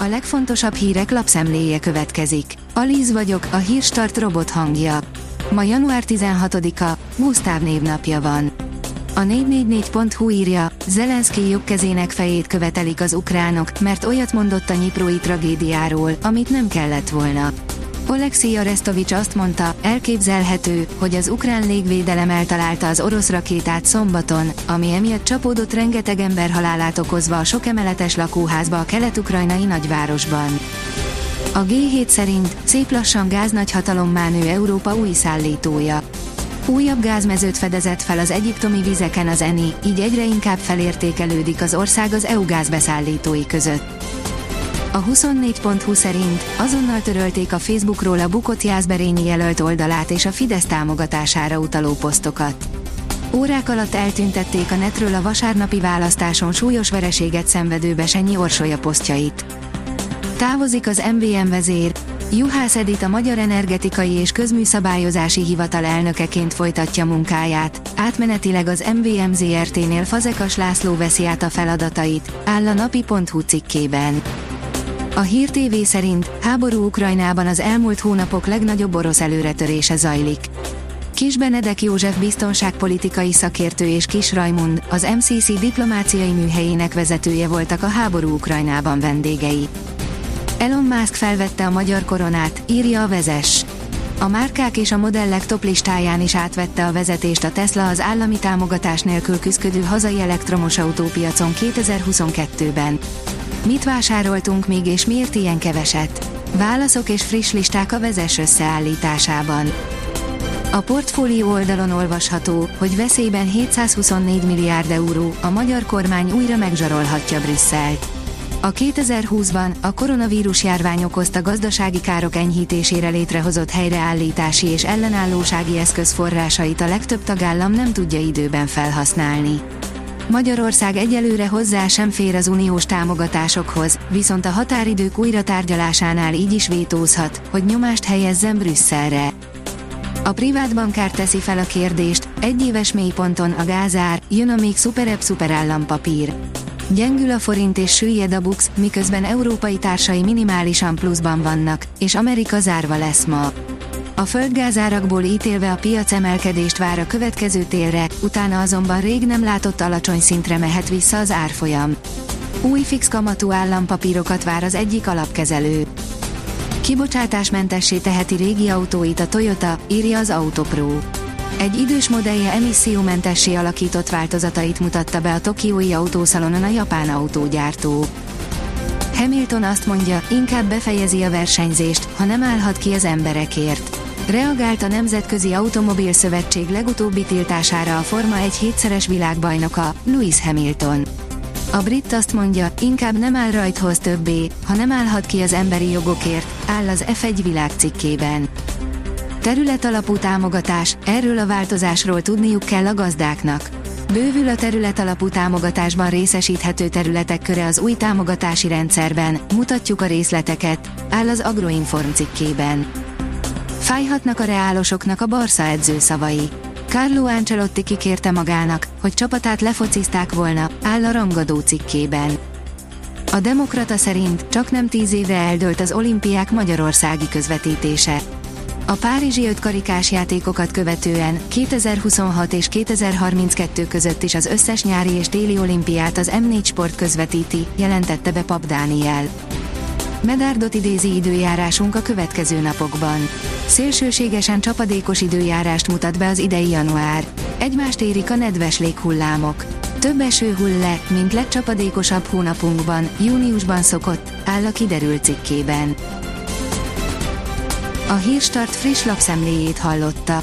A legfontosabb hírek lapszemléje következik. Alíz vagyok, a hírstart robot hangja. Ma január 16-a, Gusztáv névnapja van. A 444.hu írja, Zelenszky jobbkezének fejét követelik az ukránok, mert olyat mondott a nyiprói tragédiáról, amit nem kellett volna. Oleksiy Arestovics azt mondta, elképzelhető, hogy az ukrán légvédelem eltalálta az orosz rakétát szombaton, ami emiatt csapódott rengeteg ember halálát okozva a sok emeletes lakóházba a kelet-ukrajnai nagyvárosban. A G7 szerint szép lassan gáznagyhatalommá nő Európa új szállítója. Újabb gázmezőt fedezett fel az egyiptomi vizeken az ENI, így egyre inkább felértékelődik az ország az EU gázbeszállítói között. A 24.20 szerint azonnal törölték a Facebookról a bukott Jászberényi jelölt oldalát és a Fidesz támogatására utaló posztokat. Órák alatt eltüntették a netről a vasárnapi választáson súlyos vereséget szenvedő Besenyi Orsolya posztjait. Távozik az MVM vezér, Juhász Edit a Magyar Energetikai és Közműszabályozási Hivatal elnökeként folytatja munkáját, átmenetileg az MVM ZRT-nél Fazekas László veszi át a feladatait, áll a napi.hu cikkében. A Hír TV szerint háború Ukrajnában az elmúlt hónapok legnagyobb orosz előretörése zajlik. Kis Benedek József biztonságpolitikai szakértő és Kis Rajmund, az MCC diplomáciai műhelyének vezetője voltak a háború Ukrajnában vendégei. Elon Musk felvette a magyar koronát, írja a vezes. A márkák és a modellek top listáján is átvette a vezetést a Tesla az állami támogatás nélkül küzdő hazai elektromos autópiacon 2022-ben. Mit vásároltunk még és miért ilyen keveset? Válaszok és friss listák a vezes összeállításában. A portfólió oldalon olvasható, hogy veszélyben 724 milliárd euró, a magyar kormány újra megzsarolhatja Brüsszelt. A 2020-ban a koronavírus járvány okozta gazdasági károk enyhítésére létrehozott helyreállítási és ellenállósági eszköz forrásait a legtöbb tagállam nem tudja időben felhasználni. Magyarország egyelőre hozzá sem fér az uniós támogatásokhoz, viszont a határidők újra tárgyalásánál így is vétózhat, hogy nyomást helyezzen Brüsszelre. A privát bankár teszi fel a kérdést, egy éves mélyponton a gázár, jön a még szuperebb szuperállampapír. Gyengül a forint és süllyed a bux, miközben európai társai minimálisan pluszban vannak, és Amerika zárva lesz ma. A földgázárakból ítélve a piac emelkedést vár a következő télre, utána azonban rég nem látott alacsony szintre mehet vissza az árfolyam. Új fix kamatú állampapírokat vár az egyik alapkezelő. Kibocsátásmentessé teheti régi autóit a Toyota, írja az Autopro. Egy idős modellje emissziómentessé alakított változatait mutatta be a Tokiói autószalonon a japán autógyártó. Hamilton azt mondja, inkább befejezi a versenyzést, ha nem állhat ki az emberekért. Reagált a Nemzetközi Automobil Szövetség legutóbbi tiltására a Forma 1 hétszeres világbajnoka, Lewis Hamilton. A brit azt mondja, inkább nem áll rajthoz többé, ha nem állhat ki az emberi jogokért, áll az F1 világcikkében. Terület alapú támogatás, erről a változásról tudniuk kell a gazdáknak. Bővül a terület alapú támogatásban részesíthető területek köre az új támogatási rendszerben, mutatjuk a részleteket, áll az Agroinform cikkében. Fájhatnak a reálosoknak a Barca edző szavai. Carlo Ancelotti kikérte magának, hogy csapatát lefocizták volna, áll a rangadó cikkében. A Demokrata szerint csak nem tíz évre eldőlt az olimpiák magyarországi közvetítése. A Párizsi öt karikás játékokat követően 2026 és 2032 között is az összes nyári és téli olimpiát az M4 Sport közvetíti, jelentette be Pap Dániel. Medárdot idézi időjárásunk a következő napokban. Szélsőségesen csapadékos időjárást mutat be az idei január. Egymást érik a nedves léghullámok. Több eső hull mint legcsapadékosabb hónapunkban, júniusban szokott, áll a kiderült cikkében. A Hírstart friss lapszemléjét hallotta.